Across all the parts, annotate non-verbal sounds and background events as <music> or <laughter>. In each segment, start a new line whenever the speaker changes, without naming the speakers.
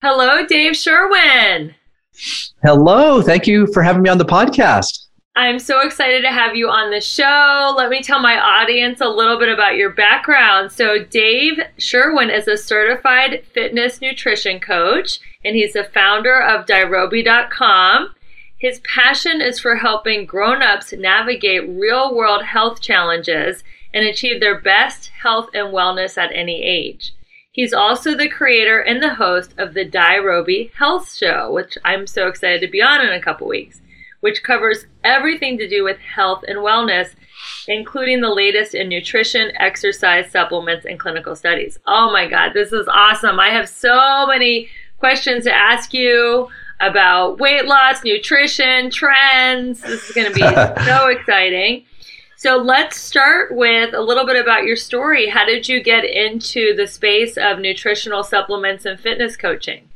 Hello, Dave Sherwin.
Hello. Thank you for having me on the podcast.
I'm so excited to have you on the show. Let me tell my audience a little bit about your background. So, Dave Sherwin is a certified fitness nutrition coach, and he's the founder of Dirobi.com. His passion is for helping grown-ups navigate real-world health challenges and achieve their best health and wellness at any age. He's also the creator and the host of the Dirobi Health Show, which I'm so excited to be on in a couple weeks which covers everything to do with health and wellness, including the latest in nutrition, exercise, supplements, and clinical studies. Oh my God, this is awesome. I have so many questions to ask you about weight loss, nutrition, trends. This is going to be <laughs> so exciting. So let's start with a little bit about your story. How did you get into the space of nutritional supplements and fitness coaching?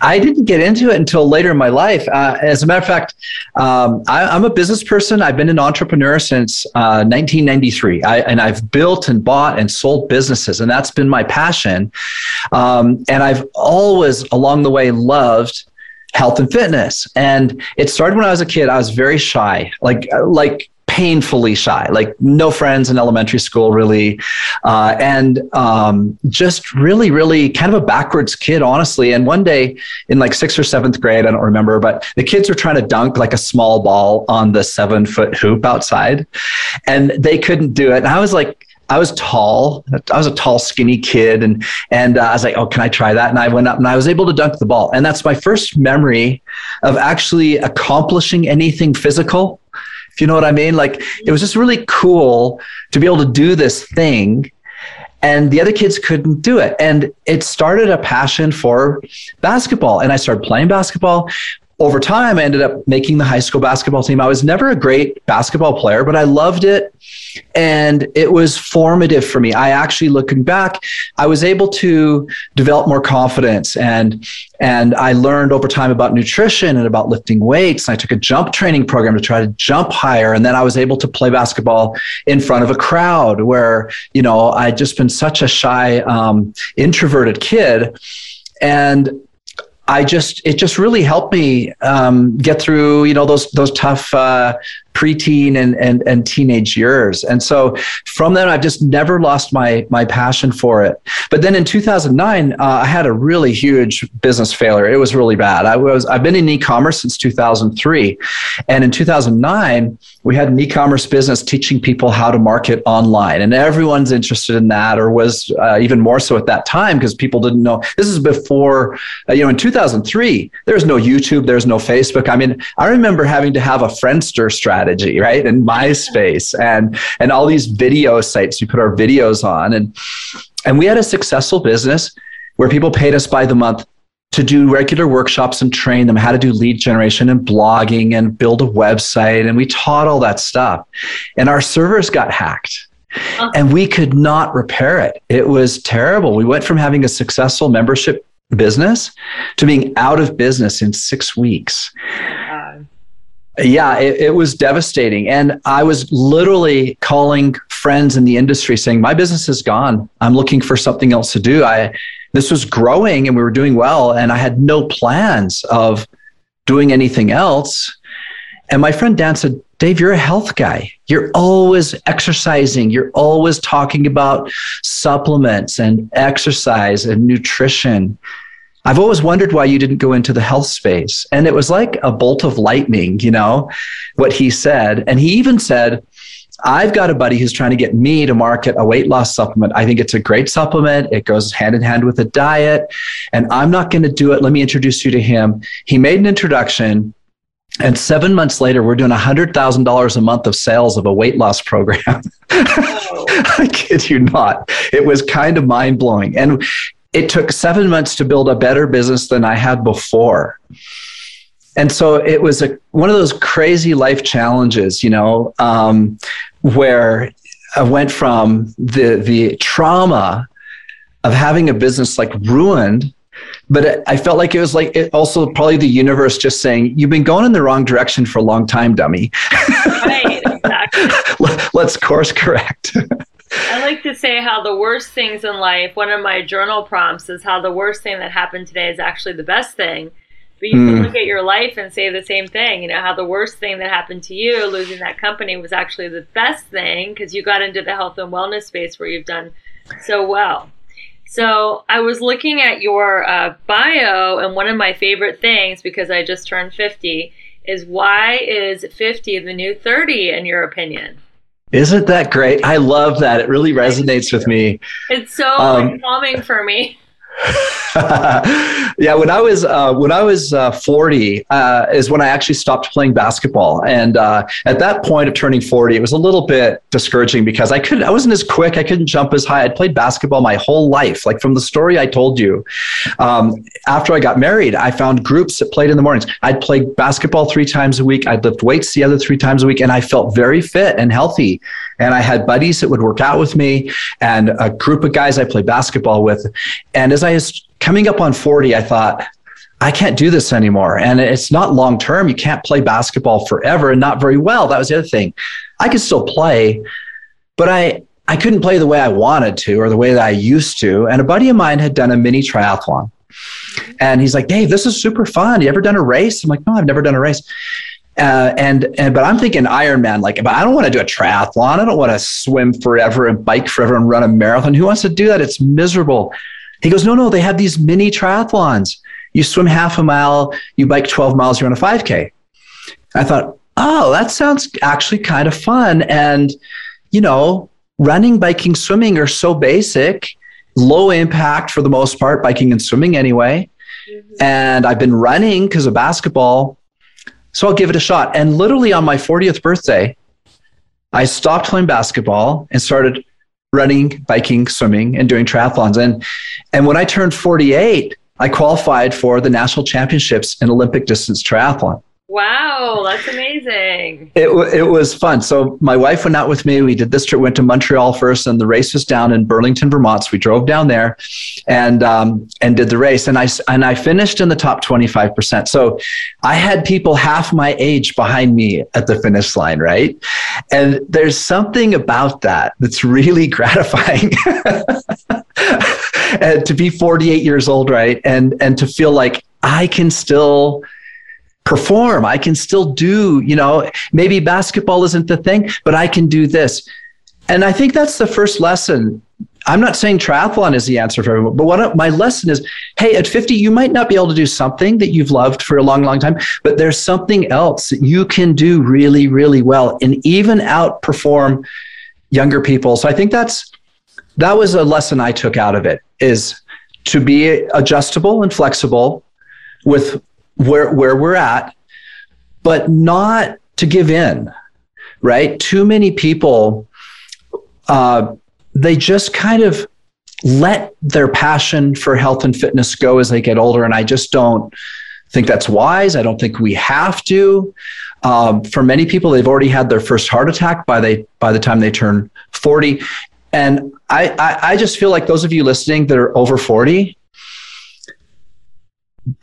I didn't get into it until later in my life. Uh, as a matter of fact, um, I, am a business person. I've been an entrepreneur since uh, 1993, I, and I've built and bought and sold businesses, and that's been my passion. Um, and I've always, along the way, loved health and fitness. And it started when I was a kid. I was very shy, like like painfully shy, like no friends in elementary school, really. Uh, and um, just really, really kind of a backwards kid, honestly. And one day in like sixth or seventh grade, I don't remember, but the kids were trying to dunk like a small ball on the seven foot hoop outside, and they couldn't do it. And I was like, I was tall. I was a tall, skinny kid, and and uh, I was like, "Oh, can I try that?" And I went up, and I was able to dunk the ball. And that's my first memory of actually accomplishing anything physical if you know what I mean. Like it was just really cool to be able to do this thing and the other kids couldn't do it. And it started a passion for basketball. And I started playing basketball over time, I ended up making the high school basketball team. I was never a great basketball player, but I loved it. And it was formative for me. I actually, looking back, I was able to develop more confidence and, and I learned over time about nutrition and about lifting weights. And I took a jump training program to try to jump higher. And then I was able to play basketball in front of a crowd where, you know, I'd just been such a shy, um, introverted kid. And I just it just really helped me um, get through you know those those tough uh, preteen and, and, and teenage years. And so from then, I've just never lost my, my passion for it. But then in 2009, uh, I had a really huge business failure. It was really bad. I was, I've been in e-commerce since 2003. And in 2009, we had an e-commerce business teaching people how to market online and everyone's interested in that or was uh, even more so at that time because people didn't know this is before uh, you know in 2003 there's no youtube there's no facebook i mean i remember having to have a friendster strategy right and myspace and and all these video sites we put our videos on and and we had a successful business where people paid us by the month to do regular workshops and train them how to do lead generation and blogging and build a website. And we taught all that stuff. And our servers got hacked. Uh-huh. And we could not repair it. It was terrible. We went from having a successful membership business to being out of business in six weeks. Yeah, it, it, was devastating. And I was literally calling friends in the industry saying, My business is gone. I'm looking for something else to do. I this was growing and we were doing well. And I had no plans of doing anything else. And my friend Dan said, Dave, you're a health guy. You're always exercising. You're always talking about supplements and exercise and nutrition. I've always wondered why you didn't go into the health space. And it was like a bolt of lightning, you know, what he said. And he even said, I've got a buddy who's trying to get me to market a weight loss supplement. I think it's a great supplement. It goes hand in hand with a diet. And I'm not going to do it. Let me introduce you to him. He made an introduction. And seven months later, we're doing $100,000 a month of sales of a weight loss program. <laughs> I kid you not. It was kind of mind blowing. And it took seven months to build a better business than I had before and so it was a one of those crazy life challenges, you know, um, where I went from the the trauma of having a business like ruined but I felt like it was like it also probably the universe just saying, "You've been going in the wrong direction for a long time, dummy." <laughs> Right, exactly. <laughs> Let's course correct. <laughs>
I like to say how the worst things in life. One of my journal prompts is how the worst thing that happened today is actually the best thing. But you mm. can hmm. look at your life and say the same thing. You know, how the worst thing that happened to you, losing that company, was actually the best thing because you got into the health and wellness space where you've done so well. So I was looking at your uh, bio, and one of my favorite things, because I just turned 50, is why is 50 the new 30 in your opinion?
Isn't that great? I love that. It really resonates with me.
It's so um, calming for me. <laughs>
yeah, when I was uh, when I was uh, 40 uh, is when I actually stopped playing basketball, and uh, at that point of turning 40, it was a little bit discouraging because I couldn't, I wasn't as quick, I couldn't jump as high. I'd played basketball my whole life, like from the story I told you. Um, after I got married, I found groups that played in the mornings. I'd play basketball three times a week. I'd lift weights the other three times a week, and I felt very fit and healthy. And I had buddies that would work out with me, and a group of guys I played basketball with. And as I was coming up on 40, I thought, I can't do this anymore. And it's not long term. You can't play basketball forever and not very well. That was the other thing. I could still play, but I, I couldn't play the way I wanted to or the way that I used to. And a buddy of mine had done a mini triathlon. And he's like, Dave, this is super fun. You ever done a race? I'm like, no, I've never done a race. Uh, and and but I'm thinking Ironman. Like, but I don't want to do a triathlon. I don't want to swim forever and bike forever and run a marathon. Who wants to do that? It's miserable. He goes, no, no, they have these mini triathlons. You swim half a mile, you bike 12 miles, you run a 5K. I thought, oh, that sounds actually kind of fun. And, you know, running, biking, swimming are so basic, low impact for the most part, biking and swimming anyway. Mm-hmm. And I've been running because of basketball. So I'll give it a shot. And literally on my 40th birthday, I stopped playing basketball and started running, biking, swimming, and doing triathlons. And and when I turned 48, I qualified for the national championships in Olympic distance triathlon.
Wow, that's amazing.
It, it was fun. So my wife went out with me. We did this trip, went to Montreal first, and the race was down in Burlington, Vermont. So we drove down there and um, and did the race. And I and I finished in the top 25%. So I had people half my age behind me at the finish line, right? And there's something about that that's really <laughs> gratifying. <laughs> to be 48 years old, right? And and to feel like I can still perform. I can still do, you know, maybe basketball isn't the thing, but I can do this. And I think that's the first lesson. I'm not saying triathlon is the answer for everyone, but what my lesson is, hey, at 50, you might not be able to do something that you've loved for a long, long time, but there's something else that you can do really, really well and even outperform younger people. So I think that's that was a lesson I took out of it is to be adjustable and flexible with where where we're at, but not to give in. Right? Too many people uh, they just kind of let their passion for health and fitness go as they get older, and I just don't think that's wise. I don't think we have to. Um, for many people, they've already had their first heart attack by they by the time they turn 40. And I, I, I just feel like those of you listening that are over 40,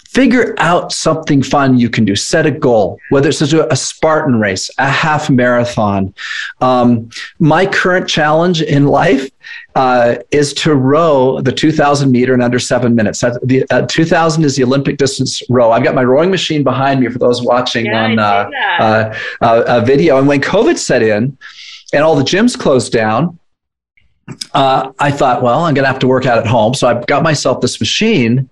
figure out something fun you can do. Set a goal whether it's a spartan race a half marathon. Um, my current challenge in life uh, is to row the 2000 meter in under seven minutes. The uh, 2000 is the olympic distance row. I've got my rowing machine behind me for those watching yeah, on uh, uh, uh, a video. And when covid set in and all the gyms closed down uh, I thought, well, I'm going to have to work out at home. So I got myself this machine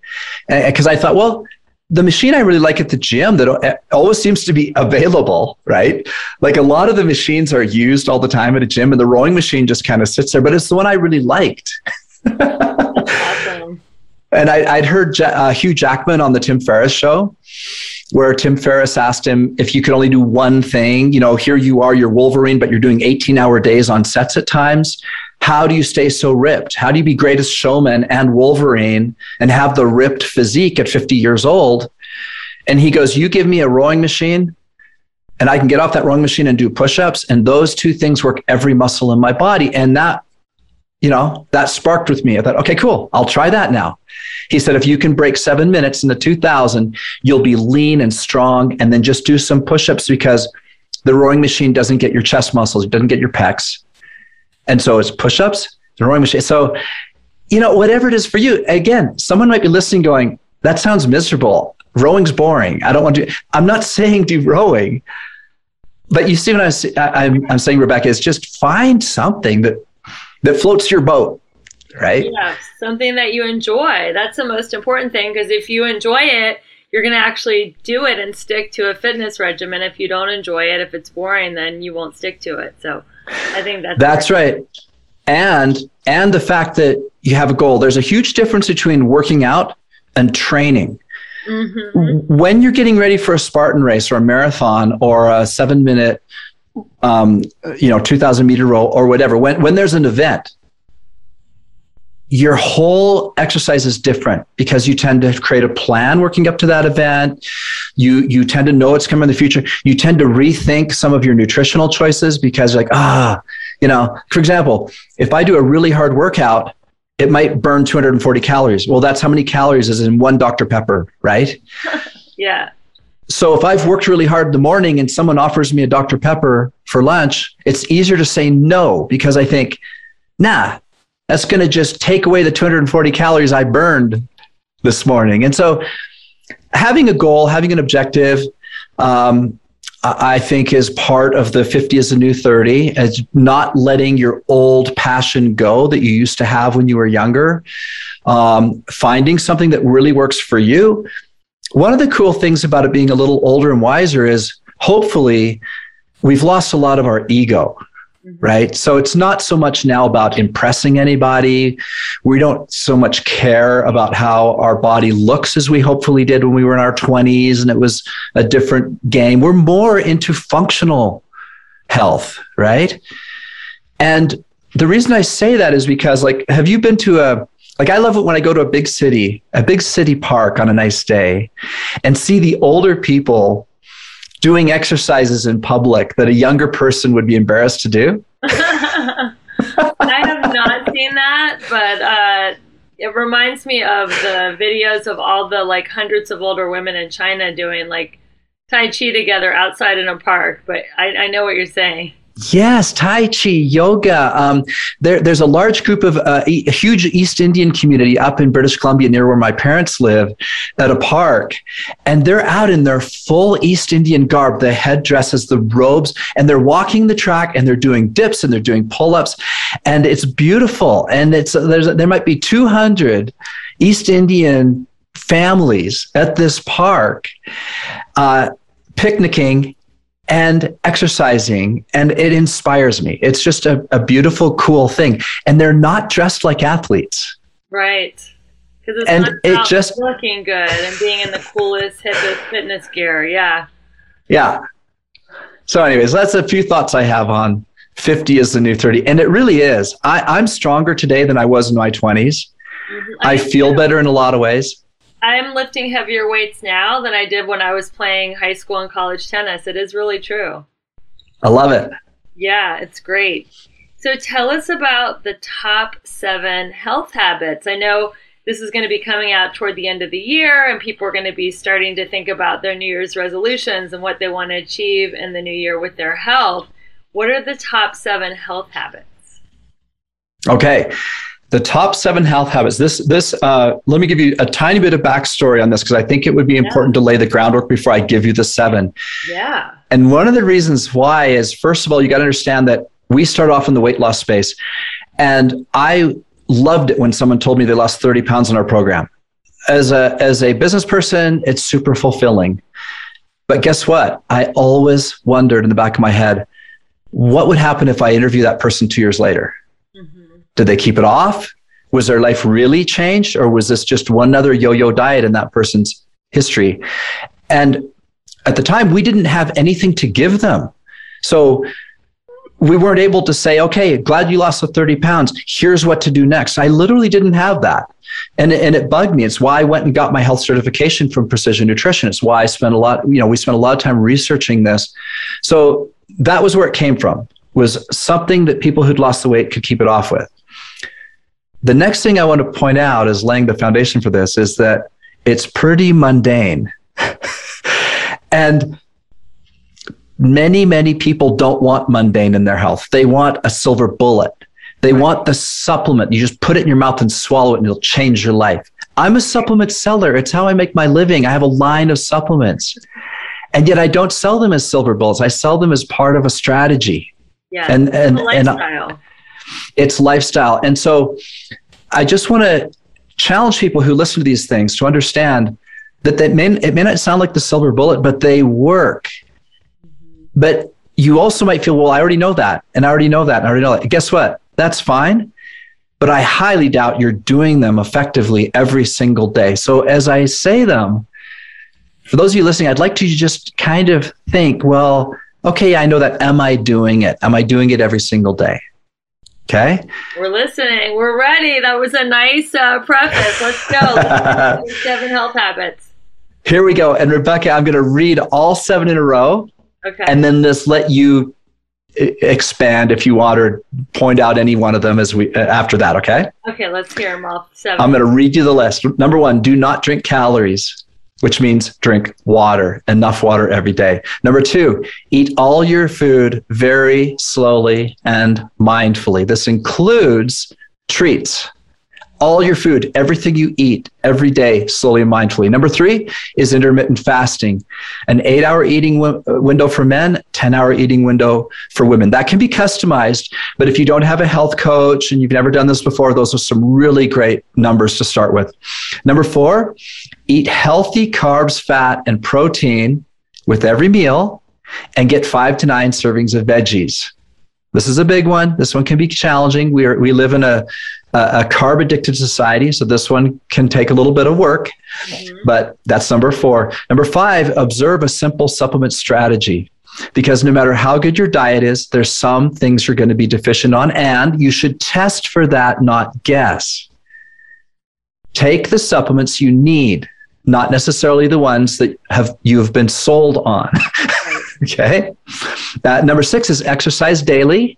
because I thought, well, the machine I really like at the gym that always seems to be available, right? Like a lot of the machines are used all the time at a gym, and the rowing machine just kind of sits there, but it's the one I really liked. awesome. <laughs> And I, would heard uh, Hugh Jackman on the Tim Ferriss show, where Tim Ferriss asked him if you could only do one thing. You know, here you are, you're Wolverine, but you're doing 18 hour days on sets at times. How do you stay so ripped? How do you be greatest showman and Wolverine and have the ripped physique at 50 years old? And he goes, You give me a rowing machine, and I can get off that rowing machine and do push ups. And those two things work every muscle in my body. And that, you know, that sparked with me. I thought, okay, cool. I'll try that now. He said, if you can break seven minutes in the 2000, you'll be lean and strong. And then just do some push ups because the rowing machine doesn't get your chest muscles, it doesn't get your pecs. And so it's push ups, the rowing machine. So, you know, whatever it is for you, again, someone might be listening going, that sounds miserable. Rowing's boring. I don't want to. I'm not saying do rowing, but you see what I I'm, I'm saying, Rebecca, is just find something that that floats your boat, right?
Yeah, something that you enjoy. That's the most important thing because if you enjoy it, you're going to actually do it and stick to a fitness regimen. If you don't enjoy it, if it's boring, then you won't stick to it. So I think that's
that's right. And and the fact that you have a goal. There's a huge difference between working out and training. Mm-hmm. When you're getting ready for a Spartan race or a marathon or a seven minute, um, you know, 2000 meter row or whatever, when, when there's an event, your whole exercise is different because you tend to create a plan working up to that event. You you tend to know what's coming in the future. You tend to rethink some of your nutritional choices because like ah, you know, for example, if I do a really hard workout, it might burn 240 calories. Well, that's how many calories is in one Dr Pepper, right? <laughs>
yeah.
So if I've worked really hard in the morning and someone offers me a Dr Pepper for lunch, it's easier to say no because I think, nah, that's going to just take away the 240 calories I burned this morning. And so having a goal, having an objective, um, I think is part of the 50 is a new 30 as not letting your old passion go that you used to have when you were younger. Um, finding something that really works for you. One of the cool things about it being a little older and wiser is hopefully we've lost a lot of our ego. Mm-hmm. right? So it's not so much now about impressing anybody. We don't so much care about how our body looks as we hopefully did when we were in our 20s and it was a different game. We're more into functional health, right? And the reason I say that is because, like, have you been to a like I love it when I go to a big city, a big city park on a nice day and see the older people doing exercises in public that a younger person would be embarrassed to do? <laughs> <laughs>
I have not seen that, but uh, it reminds me of the videos of all the like hundreds of older women in China doing like Tai Chi together outside in a park. But I, I know what you're saying.
Yes, Tai Chi, yoga. Um, there, there's a large group of uh, a huge East Indian community up in British Columbia near where my parents live at a park. And they're out in their full East Indian garb, the headdresses, the robes, and they're walking the track and they're doing dips and they're doing pull ups. And it's beautiful. And it's, there's, there might be 200 East Indian families at this park uh, picnicking and exercising and it inspires me. It's just a, a beautiful cool thing. And they're not dressed like athletes.
Right.
Because it's and it just
looking good and being in the coolest hippest fitness gear. Yeah.
Yeah. So anyways that's a few thoughts i have on 50 is the new 30 and it really is. I, i'm stronger today than i was in my 20s mm-hmm. I, I feel better in a lot of ways
I'm lifting heavier weights now than I did when I was playing high school and college tennis. It is really true.
I love it.
Yeah, it's great. So tell us about the top seven health habits. I know this is going to be coming out toward the end of the year, and people are going to be starting to think about their New Year's resolutions and what they want to achieve in the new year with their health. What are the top seven health habits?
Okay the top seven health habits. This, this, uh, let me give you a tiny bit of backstory on this because I think it would be important yeah. to lay the groundwork before I give you the seven.
Yeah.
And one of the reasons why is, first of all, you got to understand that we start off in the weight loss space, and I loved it when someone told me they lost 30 pounds in our program. As a as a business person, it's super fulfilling. But guess what? I always wondered in the back of my head, what would happen if I interview that person two years later? Did they keep it off? Was their life really changed, or was this just one other yo yo diet in that person's history? And at the time, we didn't have anything to give them. So we weren't able to say, okay, glad you lost the 30 pounds. Here's what to do next. I literally didn't have that. And, and it bugged me. It's why I went and got my health certification from Precision Nutrition. It's why I spent a lot, you know, we spent a lot of time researching this. So that was where it came from, was something that people who'd lost the weight could keep it off with. The next thing I want to point out as laying the foundation for this is that it's pretty mundane. <laughs> and many, many people don't want mundane in their health. They want a silver bullet. They want the supplement. You just put it in your mouth and swallow it and it'll change your life. I'm a supplement seller. It's how I make my living. I have a line of supplements. And yet I don't sell them as silver bullets. I sell them as part of a strategy.
Yeah. And and, and
it's lifestyle. And so I just want to challenge people who listen to these things to understand that they may, it may not sound like the silver bullet, but they work. Mm-hmm. But you also might feel, well, I already know that, and I already know that, and I already know that. Guess what? That's fine. But I highly doubt you're doing them effectively every single day. So as I say them, for those of you listening, I'd like to just kind of think, well, okay, I know that. Am I doing it? Am I doing it every single day? Okay.
We're listening. We're ready. That was a nice uh, preface. Let's go. <laughs> seven health habits.
Here we go. And Rebecca, I'm going to read all seven in a row.
Okay.
And then just let you expand if you want or point out any one of them as we uh, after that. Okay.
Okay. Let's hear them all. Seven.
I'm going to read you the list. Number one: Do not drink calories which means drink water, enough water every day. Number two, eat all your food very slowly and mindfully. This includes treats. All your food, everything you eat every day, slowly and mindfully. Number three is intermittent fasting, an eight hour eating w- uh, window for men, 10 hour eating window for women. That can be customized, but if you don't have a health coach and you've never done this before, those are some really great numbers to start with. Number four eat healthy carbs, fat, and protein with every meal, and get five to nine servings of veggies. This is a big one. This one can be challenging. We are, we live in a, a, carb addicted society, so this one can take a little bit of work, mm-hmm. but that's number four. Number five, observe a simple supplement strategy. Because no matter how good your diet is, there's some things you're going to be deficient on, and you should test for that, not guess. Take the supplements you need not necessarily the ones that have you have been sold on. <laughs> okay. Uh, number six is exercise daily,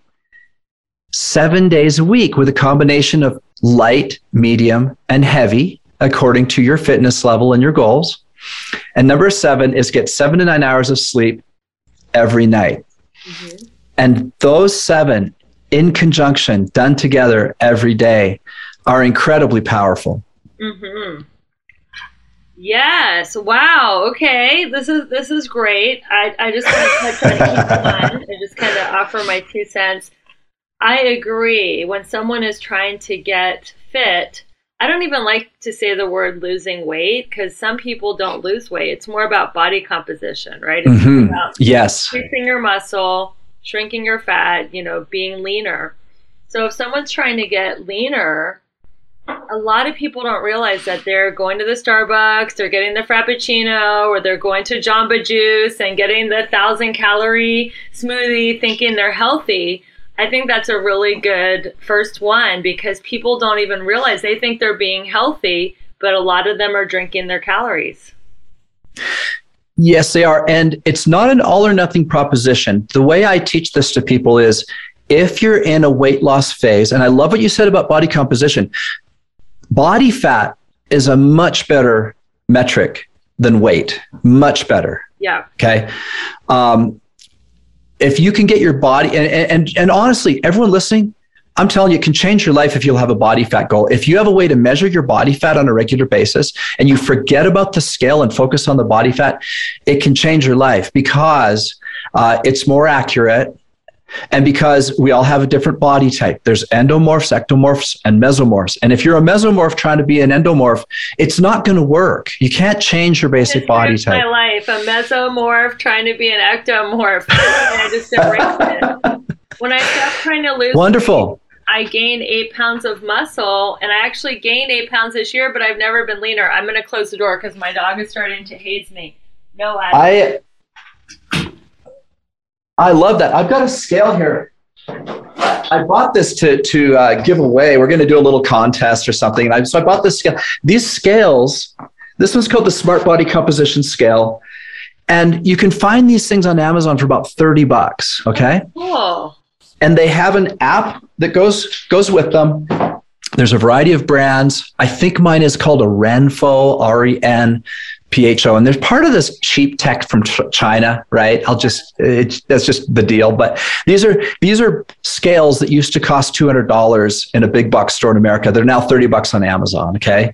seven days a week with a combination of light, medium, and heavy according to your fitness level and your goals. And number seven is get seven to nine hours of sleep every night. Mm-hmm. And those seven in conjunction, done together every day, are incredibly powerful.
Mm-hmm. Yes. Wow. Okay. This is this is great. I, I just want to touch on each <laughs> one and just kind of offer my two cents. I agree. When someone is trying to get fit, I don't even like to say the word losing weight because some people don't lose weight. It's more about body composition, right? It's
mm-hmm. about yes.
increasing your muscle, shrinking your fat, you know, being leaner. So if someone's trying to get leaner, a lot of people don't realize that they're going to the Starbucks, they're getting the Frappuccino, or they're going to Jamba Juice and getting the thousand calorie smoothie thinking they're healthy. I think that's a really good first one because people don't even realize they think they're being healthy, but a lot of them are drinking their calories.
Yes, they are. And it's not an all or nothing proposition. The way I teach this to people is if you're in a weight loss phase, and I love what you said about body composition, body fat is a much better metric than weight, much better.
Yeah.
Okay. Um, if you can get your body and, and and honestly, everyone listening, I'm telling you, it can change your life if you'll have a body fat goal. If you have a way to measure your body fat on a regular basis and you forget about the scale and focus on the body fat, it can change your life because uh, it's more accurate. And because we all have a different body type, there's endomorphs, ectomorphs, and mesomorphs. And if you're a mesomorph trying to be an endomorph, it's not going to work. You can't change your basic body type.
My life, a mesomorph trying to be an ectomorph. <laughs> I just it. When I stopped trying to lose
wonderful.
Weight, I gained eight pounds of muscle, and I actually gained eight pounds this year, but I've never been leaner. I'm going to close the door because my dog is starting to haze me. No,
I. I love that. I've got a scale here. I bought this to to uh, give away. We're going to do a little contest or something. And I, so I bought this scale. These scales. This one's called the Smart Body Composition Scale, and you can find these things on Amazon for about thirty bucks. Okay.
Cool.
And they have an app that goes goes with them. There's a variety of brands. I think mine is called a Renpho R E N PHO, and there's part of this cheap tech from China, right? I'll just it's that's just the deal. But these are these are scales that used to cost two hundred dollars in a big box store in America. They're now thirty bucks on Amazon. Okay,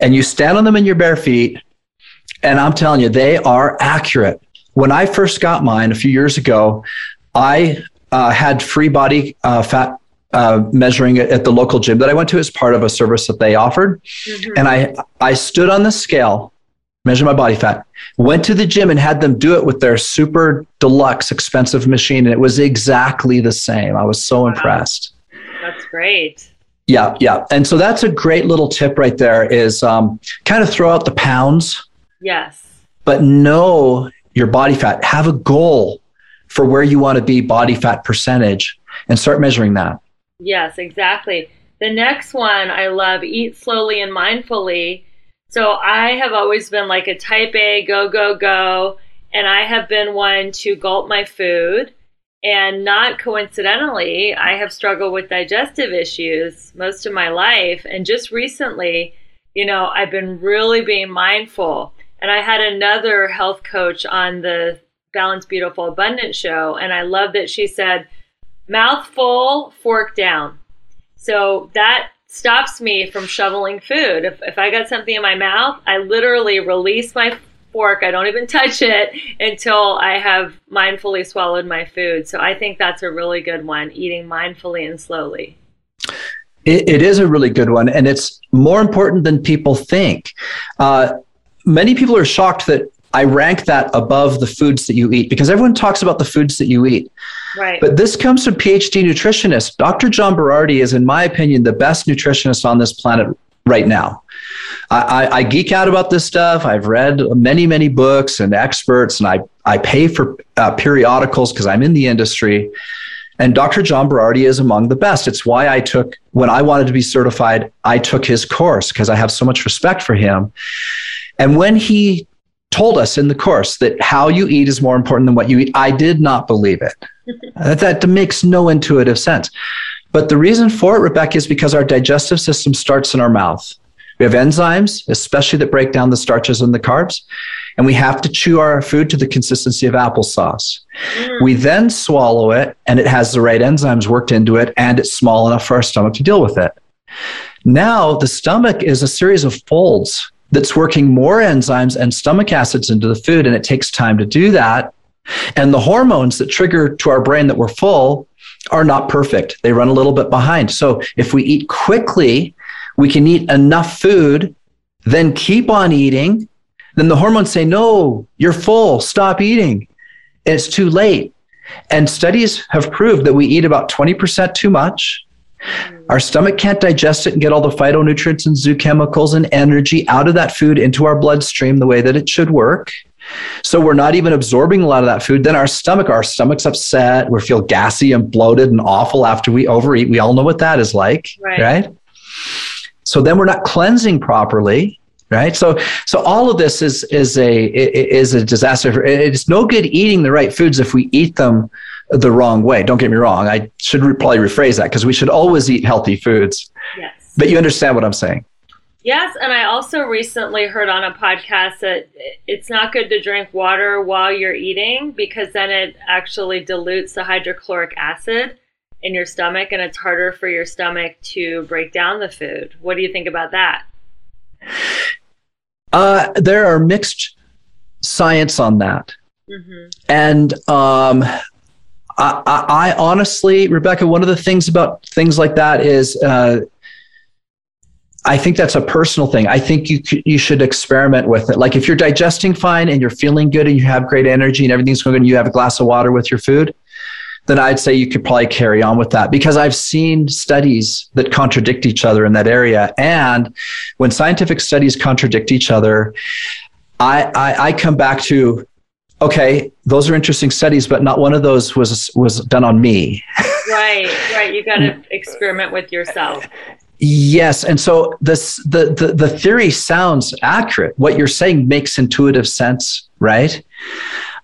and you stand on them in your bare feet, and I'm telling you, they are accurate. When I first got mine a few years ago, I uh, had free body uh, fat uh, measuring at the local gym that I went to as part of a service that they offered. Mm-hmm. And I, I stood on the scale, measured my body fat, went to the gym and had them do it with their super deluxe expensive machine. And it was exactly the same. I was so wow. impressed.
That's great.
Yeah, yeah. And so that's a great little tip right there is um, kind of throw out the pounds.
Yes.
But know your body fat. Have a goal for where you want to be body fat percentage and start measuring that.
Yes, exactly. The next one I love eat slowly and mindfully. So I have always been like a type A, go, go, go. And I have been one to gulp my food. And not coincidentally, I have struggled with digestive issues most of my life. And just recently, you know, I've been really being mindful. And I had another health coach on the Balance Beautiful Abundant show. And I love that she said, mouthful, fork down. So that stops me from shoveling food. If, if I got something in my mouth, I literally release my fork. I don't even <laughs> touch it until I have mindfully swallowed my food. So I think that's a really good one, eating mindfully and slowly.
it, it is a really good one. And it's more important than people think. Uh, many people are shocked that I rank that above the foods that you eat because everyone talks about the foods that you eat.
Right.
But this comes from PhD nutritionists. Dr. John Berardi is, in my opinion, the best nutritionist on this planet right now. I, I, I, geek out about this stuff. I've read many, many books and experts, and I, I pay for uh, periodicals because I'm in the industry. And Dr. John Berardi is among the best. It's why I took, when I wanted to be certified, I took his course because I have so much respect for him. And when he told us in the course that how you eat is more important than what you eat. I did not believe it. That, that makes no intuitive sense. But the reason for it, Rebecca, is because our digestive system starts in our mouth. We have enzymes, especially that break down the starches and the carbs. and we have to chew our food to the consistency of applesauce. Mm. We then swallow it, and it has the right enzymes worked into it, and it's small enough for our stomach to deal with it. Now, the stomach is a series of folds that's working more enzymes and stomach acids into the food, and it takes time to do that. And the hormones that trigger to our brain that we're full are not perfect. They run a little bit behind. So if we eat quickly, we can eat enough food, then keep on eating. Then the hormones say, no, you're full, stop eating. It's too late. And studies have proved that we eat about 20% too much. Our stomach can't digest it and get all the phytonutrients and zoochemicals and energy out of that food into our bloodstream the way that it should work. So we're not even absorbing a lot of that food. Then our stomach, our stomach's upset. We feel gassy and bloated and awful after we overeat. We all know what that is like, right? right? So then we're not cleansing properly, right? So so all of this is is a is a disaster. It's no good eating the right foods if we eat them the wrong way. Don't get me wrong. I should probably rephrase that because we should always eat healthy foods. Yes. But you understand what I'm saying.
Yes, and I also recently heard on a podcast that it's not good to drink water while you're eating because then it actually dilutes the hydrochloric acid in your stomach and it's harder for your stomach to break down the food. What do you think about that?
Uh, there are mixed science on that. Mm-hmm. And um, I, I, I, honestly, Rebecca, one of the things about things like that is uh, I think that's a personal thing. I think you you should experiment with it. Like if you're digesting fine and you're feeling good and you have great energy and everything's going, and you have a glass of water with your food, then I'd say you could probably carry on with that because I've seen studies that contradict each other in that area. And when scientific studies contradict each other, I, I, I come back to okay, those are interesting studies, but not one of those was was done on me.
right, right. You got to <laughs> experiment with yourself.
Yes, and so this the, the the theory sounds accurate. What you're saying makes intuitive sense, right?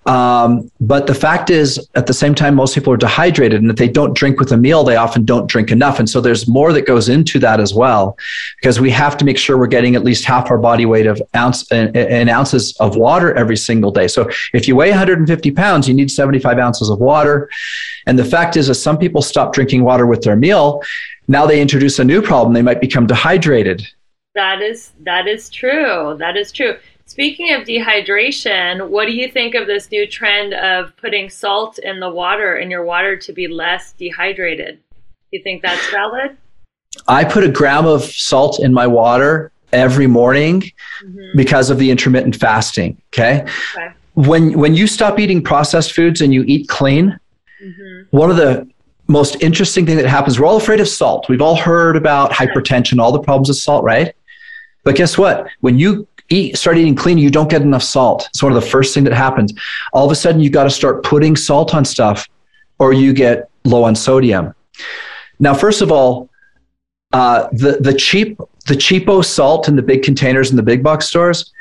Um, but the fact is, at the same time, most people are dehydrated, and if they don't drink with a meal, they often don't drink enough. And so there's more that goes into that as well, because we have to make sure we're getting at least half our body weight of ounce in, in ounces of water every single day. So if you weigh 150 pounds, you need 75 ounces of water. And the fact is, as some people stop drinking water with their meal, now they introduce a new problem. They might become dehydrated.
That is that is true. That is true. Speaking of dehydration, what do you think of this new trend of putting salt in the water in your water to be less dehydrated? Do you think that's valid?
I put a gram of salt in my water every morning mm-hmm. because of the intermittent fasting. Okay? okay. When when you stop eating processed foods and you eat clean, mm-hmm. one of the most interesting thing that happens, we're all afraid of salt. We've all heard about hypertension, all the problems with salt, right? But guess what? When you eat, start eating clean, you don't get enough salt. It's one of the first thing that happens. All of a sudden, you got to start putting salt on stuff, or you get low on sodium. Now, first of all, uh, the the cheap the cheapo salt in the big containers in the big box stores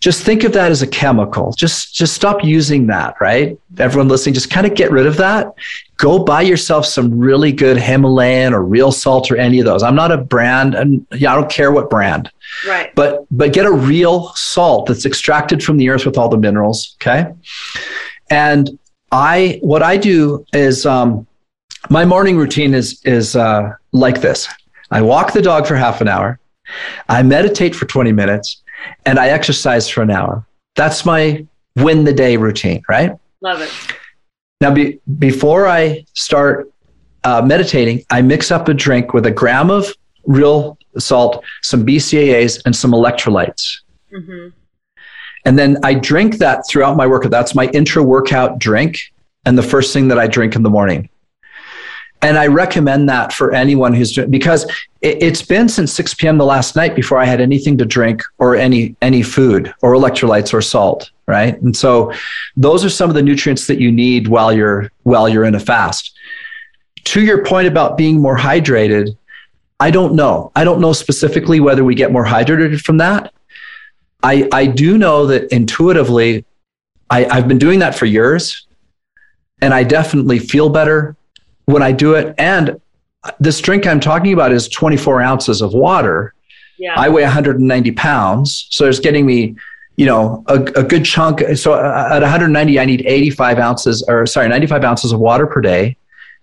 just think of that as a chemical. Just just stop using that, right? Everyone listening, just kind of get rid of that. Go buy yourself some really good Himalayan or real salt or any of those. I'm not a brand and yeah, I don't care what brand.
Right.
But but get a real salt that's extracted from the earth with all the minerals, okay? And I what I do is um my morning routine is is uh like this. I walk the dog for half an hour. I meditate for 20 minutes and I exercise for an hour. That's my win the day routine, right?
Love it.
Now, be, before I start uh, meditating, I mix up a drink with a gram of real salt, some BCAAs, and some electrolytes. Mm-hmm. And then I drink that throughout my workout. That's my intra workout drink and the first thing that I drink in the morning. And I recommend that for anyone who's doing because it, has been since 6 p.m. the last night before I had anything to drink or any any food or electrolytes or salt, right? And so those are some of the nutrients that you need while you're while you're in a fast. To your point about being more hydrated, I don't know. I don't know specifically whether we get more hydrated from that. I I do know that intuitively, I, I've been doing that for years, and I definitely feel better when I do it. And this drink I'm talking about is 24 ounces of water. Yeah. I weigh 190 pounds. So it's getting me you know, a, a good chunk. So uh, at 190, I need 85 ounces, or sorry, 95 ounces of water per day.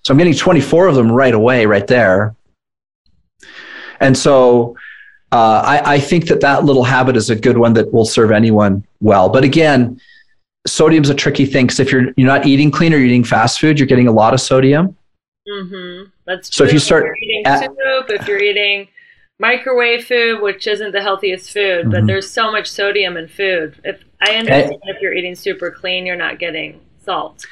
So I'm getting 24 of them right away, right there. And so uh, I, I think that that little habit is a good one that will serve anyone well. But again, sodium's a tricky thing because if you're you're not eating clean or eating fast food, you're getting a lot of sodium.
Mm-hmm. That's
true. So if you start
if eating at, soup, if you're eating microwave food, which isn't the healthiest food, mm-hmm. but there's so much sodium in food. If I understand, and, if you're eating super clean, you're not getting salt.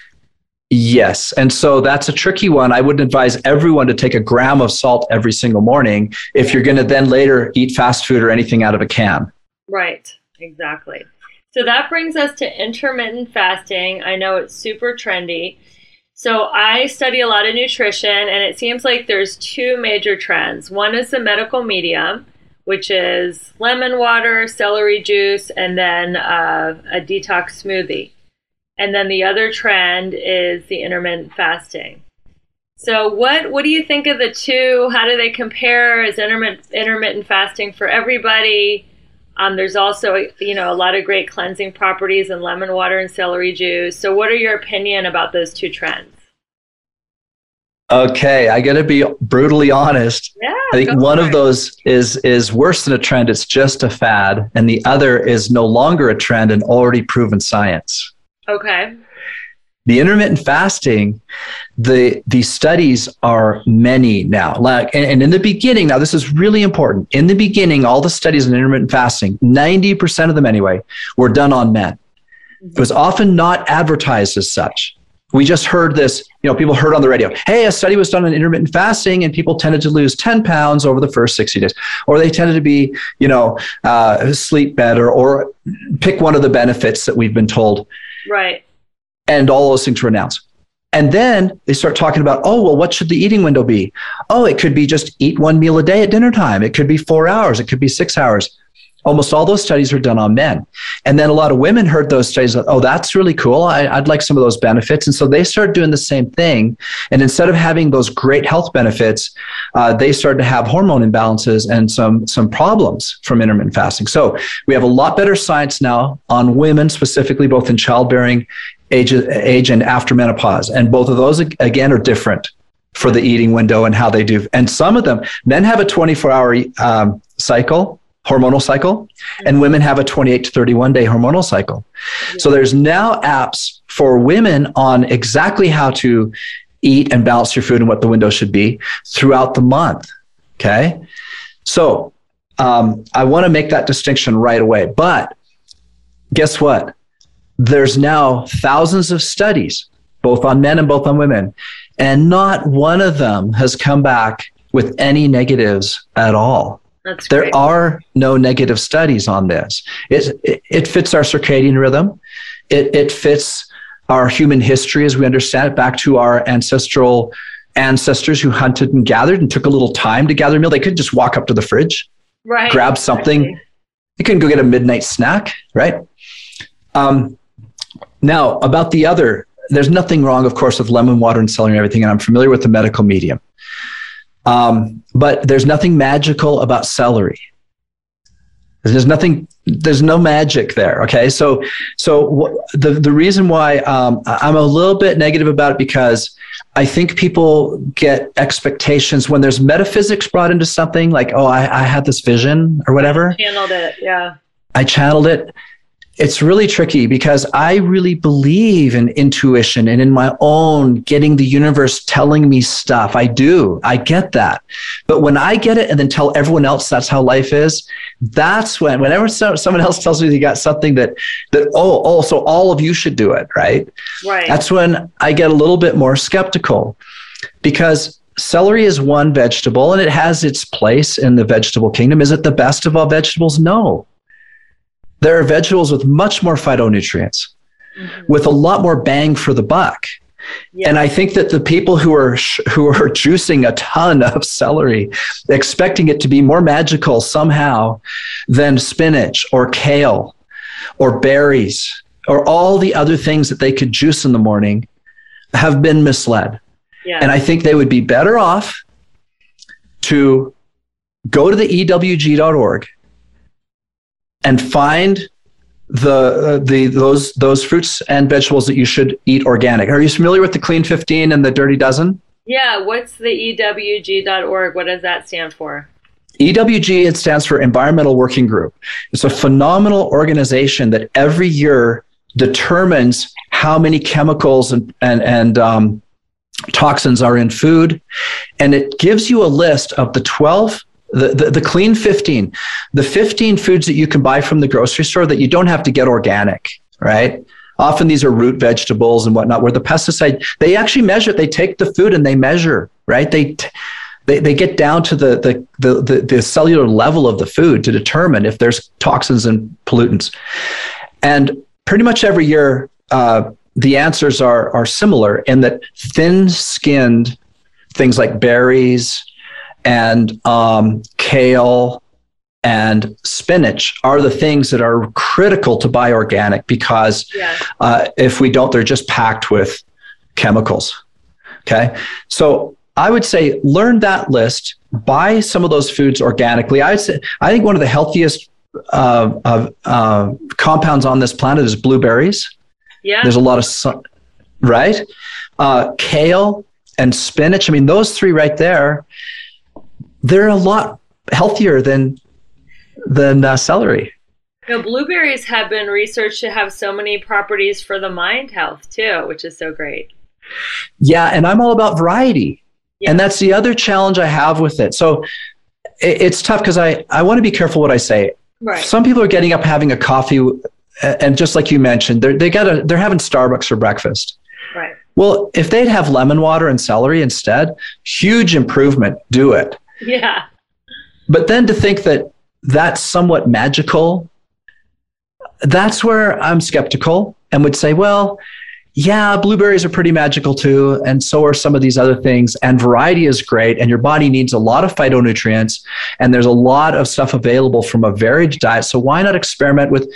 Yes. And so that's a tricky one. I wouldn't advise everyone to take a gram of salt every single morning if you're going to then later eat fast food or anything out of a can.
Right. Exactly. So that brings us to intermittent fasting. I know it's super trendy. So I study a lot of nutrition, and it seems like there's two major trends. One is the medical medium, which is lemon water, celery juice, and then uh, a detox smoothie. And then the other trend is the intermittent fasting. So what what do you think of the two? How do they compare? Is intermittent intermittent fasting for everybody? Um, there's also, you know, a lot of great cleansing properties in lemon water and celery juice. So, what are your opinion about those two trends?
Okay, I got to be brutally honest.
Yeah,
I think one of those is is worse than a trend. It's just a fad, and the other is no longer a trend and already proven science.
Okay
the intermittent fasting the the studies are many now. Like and, and, in the beginning now this is really important. In the beginning all the studies on intermittent fasting 90% of them anyway were done on men. It was often not advertised as such. We just heard this you know people heard on the radio hey a study was done on intermittent fasting and people tended to lose 10 pounds over the first 60 days. Or they tended to be you know uh, sleep better or pick one of the benefits that we've been told.
Right
and all those things were announced. And then they start talking about, oh, well, what should the eating window be? Oh, it could be just eat one meal a day at dinner time. It could be four hours. It could be six hours. Almost all those studies were done on men. And then a lot of women heard those studies, oh, that's really cool. I, would like some of those benefits. And so they started doing the same thing. And instead of having those great health benefits, uh, they started to have hormone imbalances and some, some problems from intermittent fasting. So we have a lot better science now on women, specifically both in childbearing age, age and after menopause. And both of those, again, are different for the eating window and how they do. And some of them, men have a 24 hour um, cycle, hormonal cycle, and women have a 28 to 31 day hormonal cycle. So there's now apps for women on exactly how to eat and balance your food and what the window should be throughout the month. Okay. So um, I want to make that distinction right away. But guess what? There's now thousands of studies, both on men and both on women, and not one of them has come back with any negatives at all.
That's
there
great.
are no negative studies on this. It, it, it fits our circadian rhythm. It, it fits our human history as we understand it back to our ancestral ancestors who hunted and gathered and took a little time to gather a meal. They couldn't just walk up to the fridge,
right,
grab something. Exactly. You can go get a midnight snack, right? Um, now, about the other, there's nothing wrong, of course, with lemon water and celery and everything, and I'm familiar with the medical medium. Um, but there's nothing magical about celery. There's nothing. There's no magic there. Okay, so so the the reason why um, I'm a little bit negative about it because I think people get expectations when there's metaphysics brought into something like, oh, I, I had this vision or whatever.
I channeled it, yeah.
I channeled it it's really tricky because I really believe in intuition and in my own getting the universe telling me stuff. I do. I get that. But when I get it and then tell everyone else that's how life is, that's when, whenever someone else tells me they got something that, that, oh, oh, so all of you should do it, right?
Right.
That's when I get a little bit more skeptical because celery is one vegetable and it has its place in the vegetable kingdom. Is it the best of all vegetables? No. There are vegetables with much more phytonutrients, mm-hmm. with a lot more bang for the buck. Yeah. And I think that the people who are who are <laughs> juicing a ton of celery, expecting it to be more magical somehow than spinach or kale or berries or all the other things that they could juice in the morning, have been misled. Yeah. And I think they would be better off to go to the ewg.org and find the uh, the those those fruits and vegetables that you should eat organic. Are you familiar with the Clean 15 and the Dirty Dozen?
Yeah, what's the EWG.org? What does that stand for?
EWG, it stands for Environmental Working Group. It's a phenomenal organization that every year determines how many chemicals and, and, and um, toxins are in food. And it gives you a list of the 12 the, the, the, clean 15 the 15 foods that you can buy from the grocery store that you don't have to get organic right? Often these are root vegetables and whatnot where the pesticide they actually measure they take the food and they measure right? They they, they get down to the, the, the, the, the cellular level of the food to determine if there's toxins and pollutants. And pretty much every year uh, the answers are are similar in that thin skinned things like berries and um, kale and spinach are the things that are critical to buy organic because yeah. uh, if we don't, they're just packed with chemicals. Okay. So I would say learn that list, buy some of those foods organically. I say, I think one of the healthiest uh, uh, compounds on this planet is blueberries.
Yeah.
There's a lot of sun, right? Uh, kale and spinach. I mean, those three right there, they're a lot healthier than than uh, celery.
You know, blueberries have been researched to have so many properties for the mind health too, which is so great.
Yeah, and I'm all about variety. Yeah. And that's the other challenge I have with it. So it, it's tough because I, I want to be careful what I say.
Right.
Some people are getting up having a coffee and just like you mentioned, they're, they got a, they're having Starbucks for breakfast.
Right.
Well, if they'd have lemon water and celery instead, huge improvement. Do it.
Yeah.
But then to think that that's somewhat magical, that's where I'm skeptical and would say, well, yeah, blueberries are pretty magical too. And so are some of these other things. And variety is great. And your body needs a lot of phytonutrients. And there's a lot of stuff available from a varied diet. So why not experiment with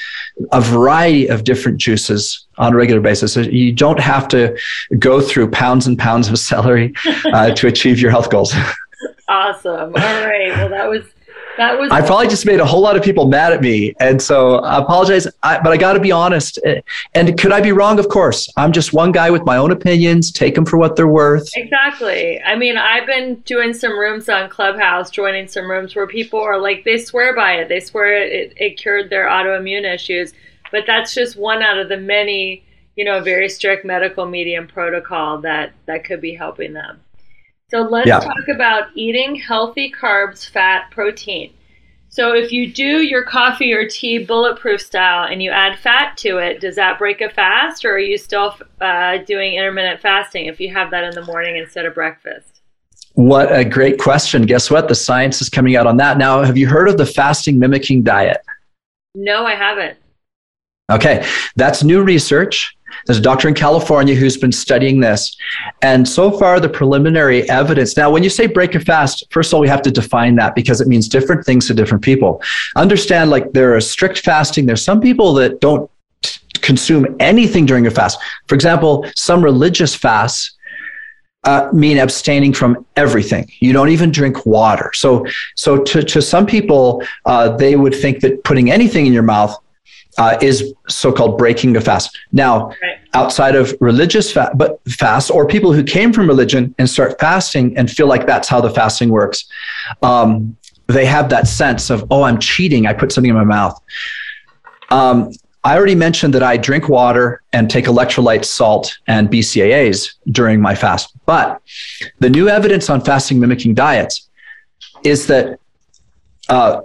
a variety of different juices on a regular basis? So You don't have to go through pounds and pounds of celery uh, to achieve your health goals. <laughs>
awesome. All right. Well, that was that was.
I probably just made a whole lot of people mad at me, and so I apologize. I, but I got to be honest. Eh, and could I be wrong? Of course. I'm just one guy with my own opinions. Take them for what they're worth.
Exactly. I mean, I've been doing some rooms on Clubhouse, joining some rooms where people are like, they swear by it. They swear it, it cured their autoimmune issues. But that's just one out of the many, you know, very strict medical medium protocol that that could be helping them. So let's yeah. talk about eating healthy carbs, fat, protein. So if you do your coffee or tea bulletproof style and you add fat to it, does that break a fast, or are you still uh, doing intermittent fasting if you have that in the morning instead of breakfast?
What a great question! Guess what? The science is coming out on that now. Have you heard of the fasting mimicking diet?
No, I haven't.
Okay, that's new research. There's a doctor in California who's been studying this. And so far, the preliminary evidence. Now, when you say break a fast, first of all, we have to define that because it means different things to different people. Understand, like, there are strict fasting. There's some people that don't consume anything during a fast. For example, some religious fasts uh, mean abstaining from everything. You don't even drink water. So, so to, to some people, uh, they would think that putting anything in your mouth uh, is so-called breaking the fast. Now, right. outside of religious fast, but fast, or people who came from religion and start fasting and feel like that's how the fasting works, um, they have that sense of, oh, I'm cheating. I put something in my mouth. Um, I already mentioned that I drink water and take electrolytes, salt, and BCAAs during my fast. But the new evidence on fasting mimicking diets is that uh,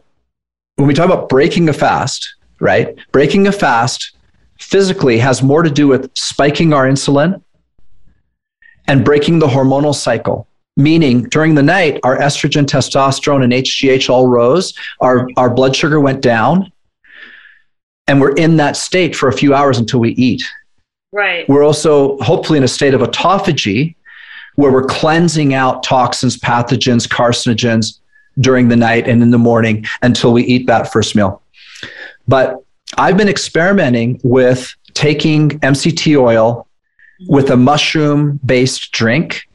when we talk about breaking a fast, right? Breaking a fast physically has more to do with spiking our insulin and breaking the hormonal cycle. Meaning, during the night, our estrogen, testosterone, and HGH all rose, our, our blood sugar went down, and we're in that state for a few hours until we eat.
Right.
We're also hopefully in a state of autophagy where we're cleansing out toxins, pathogens, carcinogens during the night and in the morning until we eat that first meal. But I've been experimenting with taking MCT oil with a mushroom based drink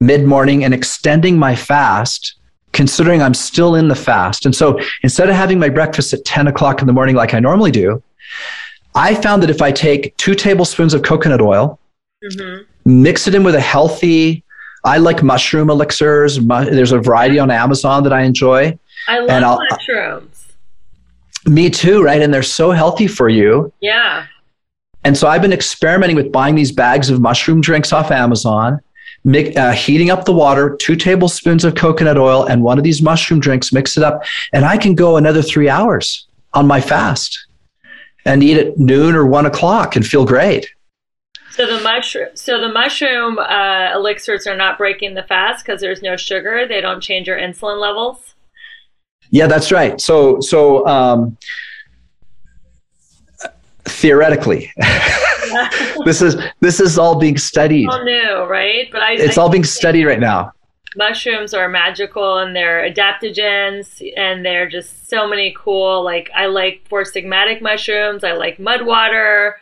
mid morning and extending my fast, considering I'm still in the fast. And so instead of having my breakfast at 10 o'clock in the morning like I normally do, I found that if I take two tablespoons of coconut oil, mm-hmm. mix it in with a healthy, I like mushroom elixirs. There's a variety on Amazon that I enjoy.
I love mushrooms.
Me too, right? And they're so healthy for you.
Yeah.
And so I've been experimenting with buying these bags of mushroom drinks off Amazon, uh, heating up the water, two tablespoons of coconut oil, and one of these mushroom drinks, mix it up, and I can go another three hours on my fast and eat at noon or one o'clock and feel great.
So the mushroom, so the mushroom uh, elixirs are not breaking the fast because there's no sugar. They don't change your insulin levels.
Yeah, that's right. So, so um, theoretically, <laughs> this is this is all being studied.
All new, right?
But I, it's I all being studied right now.
Mushrooms are magical, and they're adaptogens, and they're just so many cool. Like I like Four Sigmatic mushrooms. I like mud water.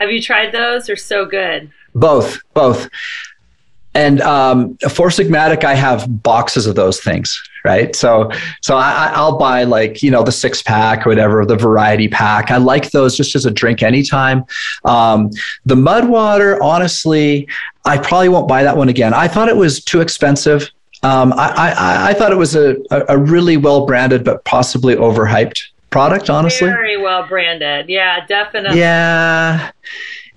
Have you tried those? They're so good.
Both, both. And um, Four Sigmatic, I have boxes of those things, right? So, so I, I'll buy like you know the six pack or whatever, the variety pack. I like those just as a drink anytime. Um, the Mud Water, honestly, I probably won't buy that one again. I thought it was too expensive. Um, I, I, I thought it was a, a really well branded but possibly overhyped product, honestly.
Very well branded. Yeah, definitely.
Yeah.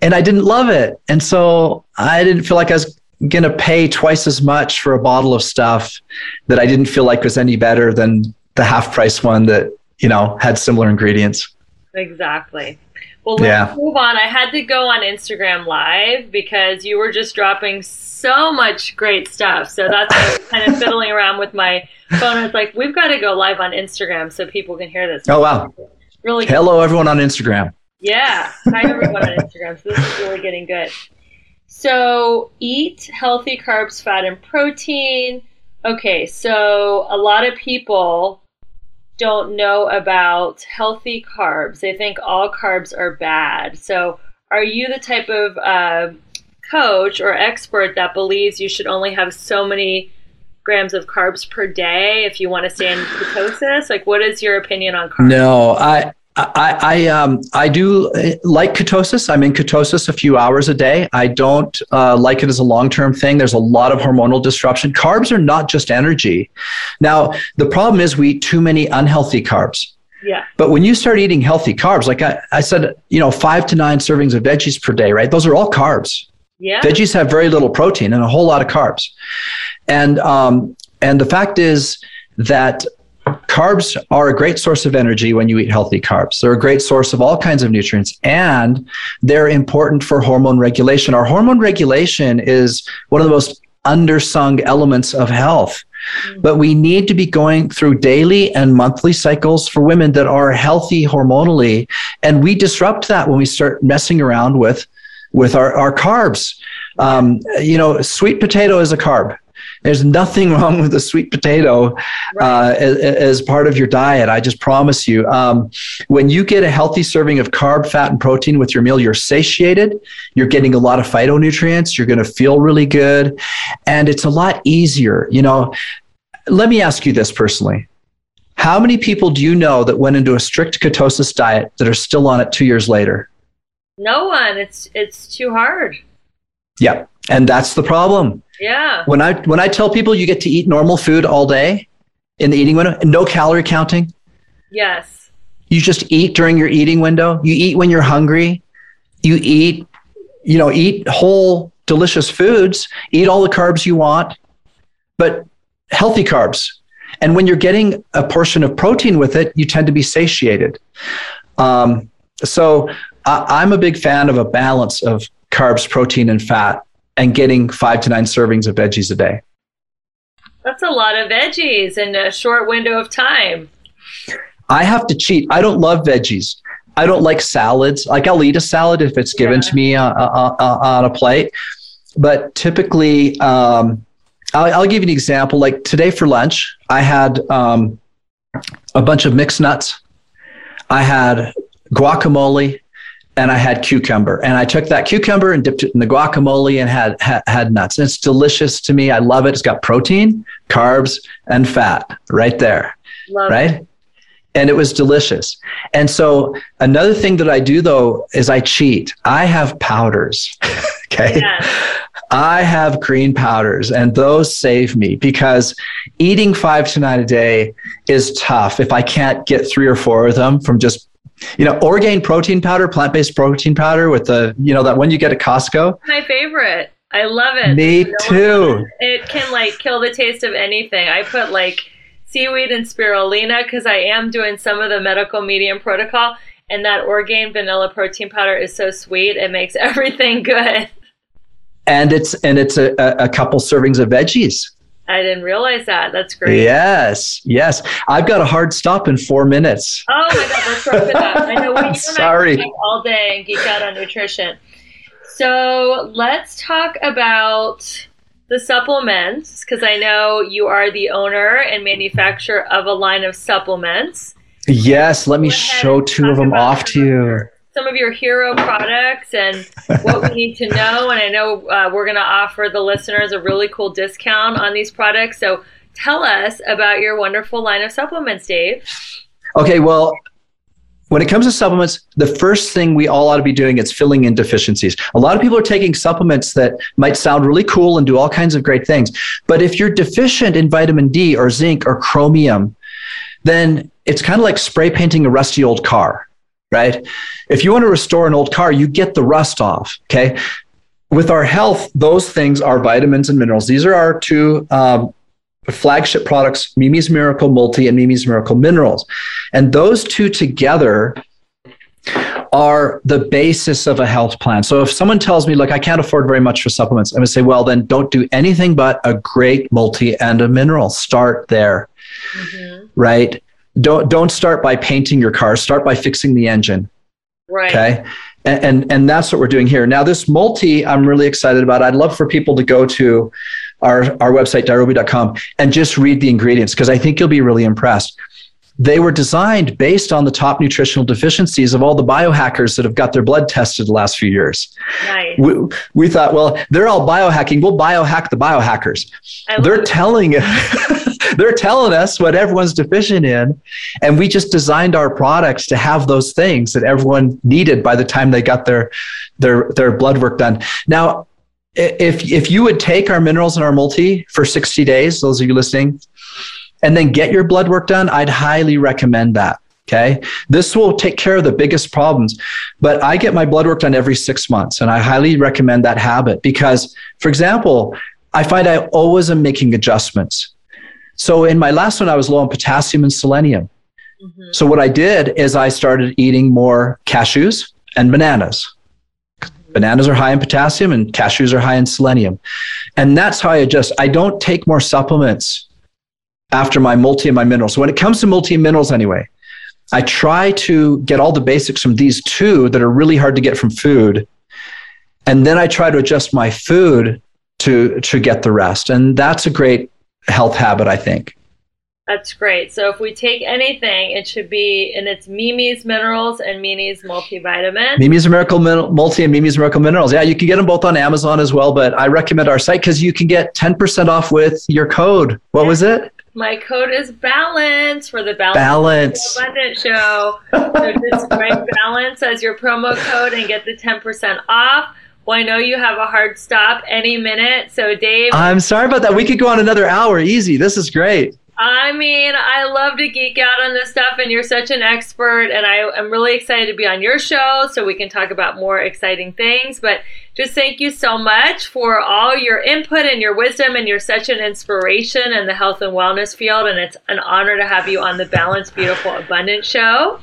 And I didn't love it. And so I didn't feel like I was going to pay twice as much for a bottle of stuff that I didn't feel like was any better than the half price one that, you know, had similar ingredients.
Exactly. Well, let's yeah. move on. I had to go on Instagram Live because you were just dropping so much great stuff. So that's kind of <laughs> fiddling around with my phone. It's like, we've got to go live on Instagram so people can hear this.
Oh, wow. Really Hello, everyone on Instagram.
Yeah. Hi, everyone on Instagram. So this is really getting good. So eat healthy carbs, fat, and protein. Okay, so a lot of people don't know about healthy carbs. They think all carbs are bad. So, are you the type of uh, coach or expert that believes you should only have so many grams of carbs per day if you want to stay in ketosis? Like, what is your opinion on carbs?
No, I I, I, um, I do uh, like ketosis. I'm in ketosis a few hours a day. I don't uh, like it as a long term thing. There's a lot of hormonal disruption. Carbs are not just energy. Now, the problem is we eat too many unhealthy carbs.
Yeah.
But when you start eating healthy carbs, like I, I said, you know, five to nine servings of veggies per day, right? Those are all carbs.
Yeah.
Veggies have very little protein and a whole lot of carbs. And um, and the fact is that carbs are a great source of energy when you eat healthy carbs. They're a great source of all kinds of nutrients and they're important for hormone regulation. Our hormone regulation is one of the most undersung elements of health. Mm. But we need to be going through daily and monthly cycles for women that are healthy hormonally. And we disrupt that when we start messing around with, with our, our carbs. Um, you know, sweet potato is a carb. There's nothing <laughs> wrong with a sweet potato right. uh, as, as, part of your diet. I just promise you. Um, when you get a healthy serving of carb, fat, and protein with your meal, you're satiated. You're getting a lot of phytonutrients. You're going to feel really good, and it's a lot easier. You know, let me ask you this personally. How many people do you know that went into a strict ketosis diet that are still on it two years later?
No one. It's it's too hard.
Yeah, and that's the problem.
Yeah.
When I when I tell people you get to eat normal food all day in the eating window, no calorie counting.
Yes.
You just eat during your eating window. You eat when you're hungry. You eat, you know, eat whole delicious foods. Eat all the carbs you want, but healthy carbs. And when you're getting a portion of protein with it, you tend to be satiated. Um, so I, I'm a big fan of a balance of carbs, protein, and fat and getting five to nine servings of veggies a day.
That's a lot of veggies in a short window of time.
I have to cheat. I don't love veggies. I don't like salads. Like I'll eat a salad if it's given yeah. to me uh, uh, uh, on a plate. But typically, um, I'll, I'll, give you an example. Like today for lunch, I had um, a bunch of mixed nuts. I had guacamole and I had cucumber. And I took that cucumber and dipped it in the guacamole and had, had, had nuts. And it's delicious to me. I love it. It's got protein, carbs, and fat right there. Love right? It. and it was delicious. And so another thing that I do though is I cheat. I have powders. <laughs> okay. Yes. I have green powders and those save me because eating five to nine a day is tough if I can't get three or four of them from just you know, Orgain protein powder, plant based protein powder with the, you know, that one you get at Costco.
My favorite. I love it.
Me too.
It can like kill the taste of anything. I put like seaweed and spirulina because I am doing some of the medical medium protocol. And that Orgain vanilla protein powder is so sweet. It makes <laughs> everything good.
And it's and it's a, a couple servings of veggies.
I didn't realize that. That's great.
Yes, yes. I've got a hard stop in four minutes.
Oh my god, let's work with that. I know we <laughs> Sorry. all day and geek out on nutrition. So let's talk about the supplements because I know you are the owner and manufacturer of a line of supplements.
Yes, let me show two of them off to you.
Some of your hero products and what we need to know. And I know uh, we're going to offer the listeners a really cool discount on these products. So tell us about your wonderful line of supplements, Dave.
Okay, well, when it comes to supplements, the first thing we all ought to be doing is filling in deficiencies. A lot of people are taking supplements that might sound really cool and do all kinds of great things. But if you're deficient in vitamin D or zinc or chromium, then it's kind of like spray painting a rusty old car, right? If you want to restore an old car, you get the rust off, okay? With our health, those things are vitamins and minerals. These are our two um, flagship products, Mimi's Miracle Multi and Mimi's Miracle Minerals. And those two together are the basis of a health plan. So if someone tells me, look, I can't afford very much for supplements, I'm going to say, well, then don't do anything but a great multi and a mineral. Start there. Mm-hmm. Right? Don't don't start by painting your car. Start by fixing the engine.
Right.
Okay. And, and, and that's what we're doing here. Now, this multi, I'm really excited about. I'd love for people to go to our, our website, dirobi.com, and just read the ingredients because I think you'll be really impressed. They were designed based on the top nutritional deficiencies of all the biohackers that have got their blood tested the last few years.
Nice.
We, we thought, well, they're all biohacking. We'll biohack the biohackers. They're telling <laughs> they're telling us what everyone's deficient in, and we just designed our products to have those things that everyone needed by the time they got their their their blood work done. Now, if if you would take our minerals and our multi for 60 days, those of you listening, and then get your blood work done, I'd highly recommend that. Okay. This will take care of the biggest problems. But I get my blood work done every six months, and I highly recommend that habit because, for example, I find I always am making adjustments. So in my last one, I was low on potassium and selenium. Mm-hmm. So what I did is I started eating more cashews and bananas. Bananas are high in potassium and cashews are high in selenium. And that's how I adjust. I don't take more supplements after my multi and my minerals. So when it comes to multi minerals, anyway, I try to get all the basics from these two that are really hard to get from food. And then I try to adjust my food to, to get the rest. And that's a great health habit, I think.
That's great. So if we take anything, it should be in its Mimi's Minerals and Mimi's Multivitamin.
Mimi's Miracle Min- Multi and Mimi's Miracle Minerals. Yeah, you can get them both on Amazon as well, but I recommend our site because you can get 10% off with your code. What yeah. was it?
My code is balance for the balance,
balance.
abundant show. so just write balance as your promo code and get the 10% off. Well, I know you have a hard stop any minute. So, Dave.
I'm sorry about that. We could go on another hour easy. This is great.
I mean, I love to geek out on this stuff, and you're such an expert, and I am really excited to be on your show so we can talk about more exciting things. But just thank you so much for all your input and your wisdom, and you're such an inspiration in the health and wellness field, and it's an honor to have you on the Balanced, Beautiful, Abundant show.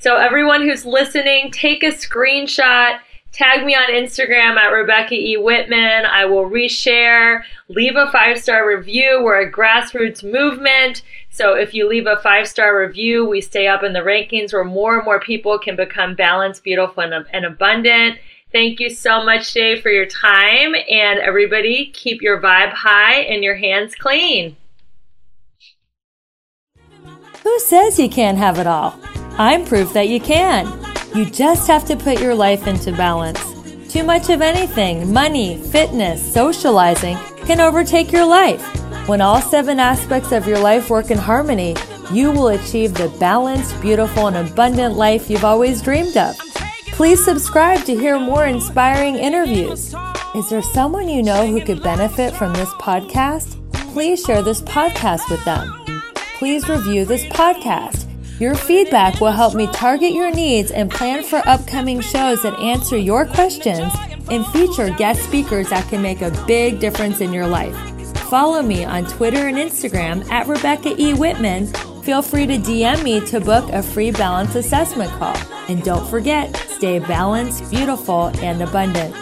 So, everyone who's listening, take a screenshot Tag me on Instagram at Rebecca E. Whitman. I will reshare. Leave a five star review. We're a grassroots movement. So if you leave a five star review, we stay up in the rankings where more and more people can become balanced, beautiful, and, abundant. Thank you so much, Dave, for your time. And everybody, keep your vibe high and your hands clean.
Who says you can't have it all? I'm proof that you can. You just have to put your life into balance. Too much of anything, money, fitness, socializing, can overtake your life. When all seven aspects of your life work in harmony,
you will achieve the balanced, beautiful, and abundant life you've always dreamed of. Please subscribe to hear more inspiring interviews. Is there someone you know who could benefit from this podcast? Please share this podcast with them. Please review this podcast. Your feedback will help me target your needs and plan for upcoming shows that answer your questions and feature guest speakers that can make a big difference in your life. Follow me on Twitter and Instagram at Rebecca E. Whitman. Feel free to DM me to book a free balance assessment call. And don't forget, stay balanced, beautiful, and abundant.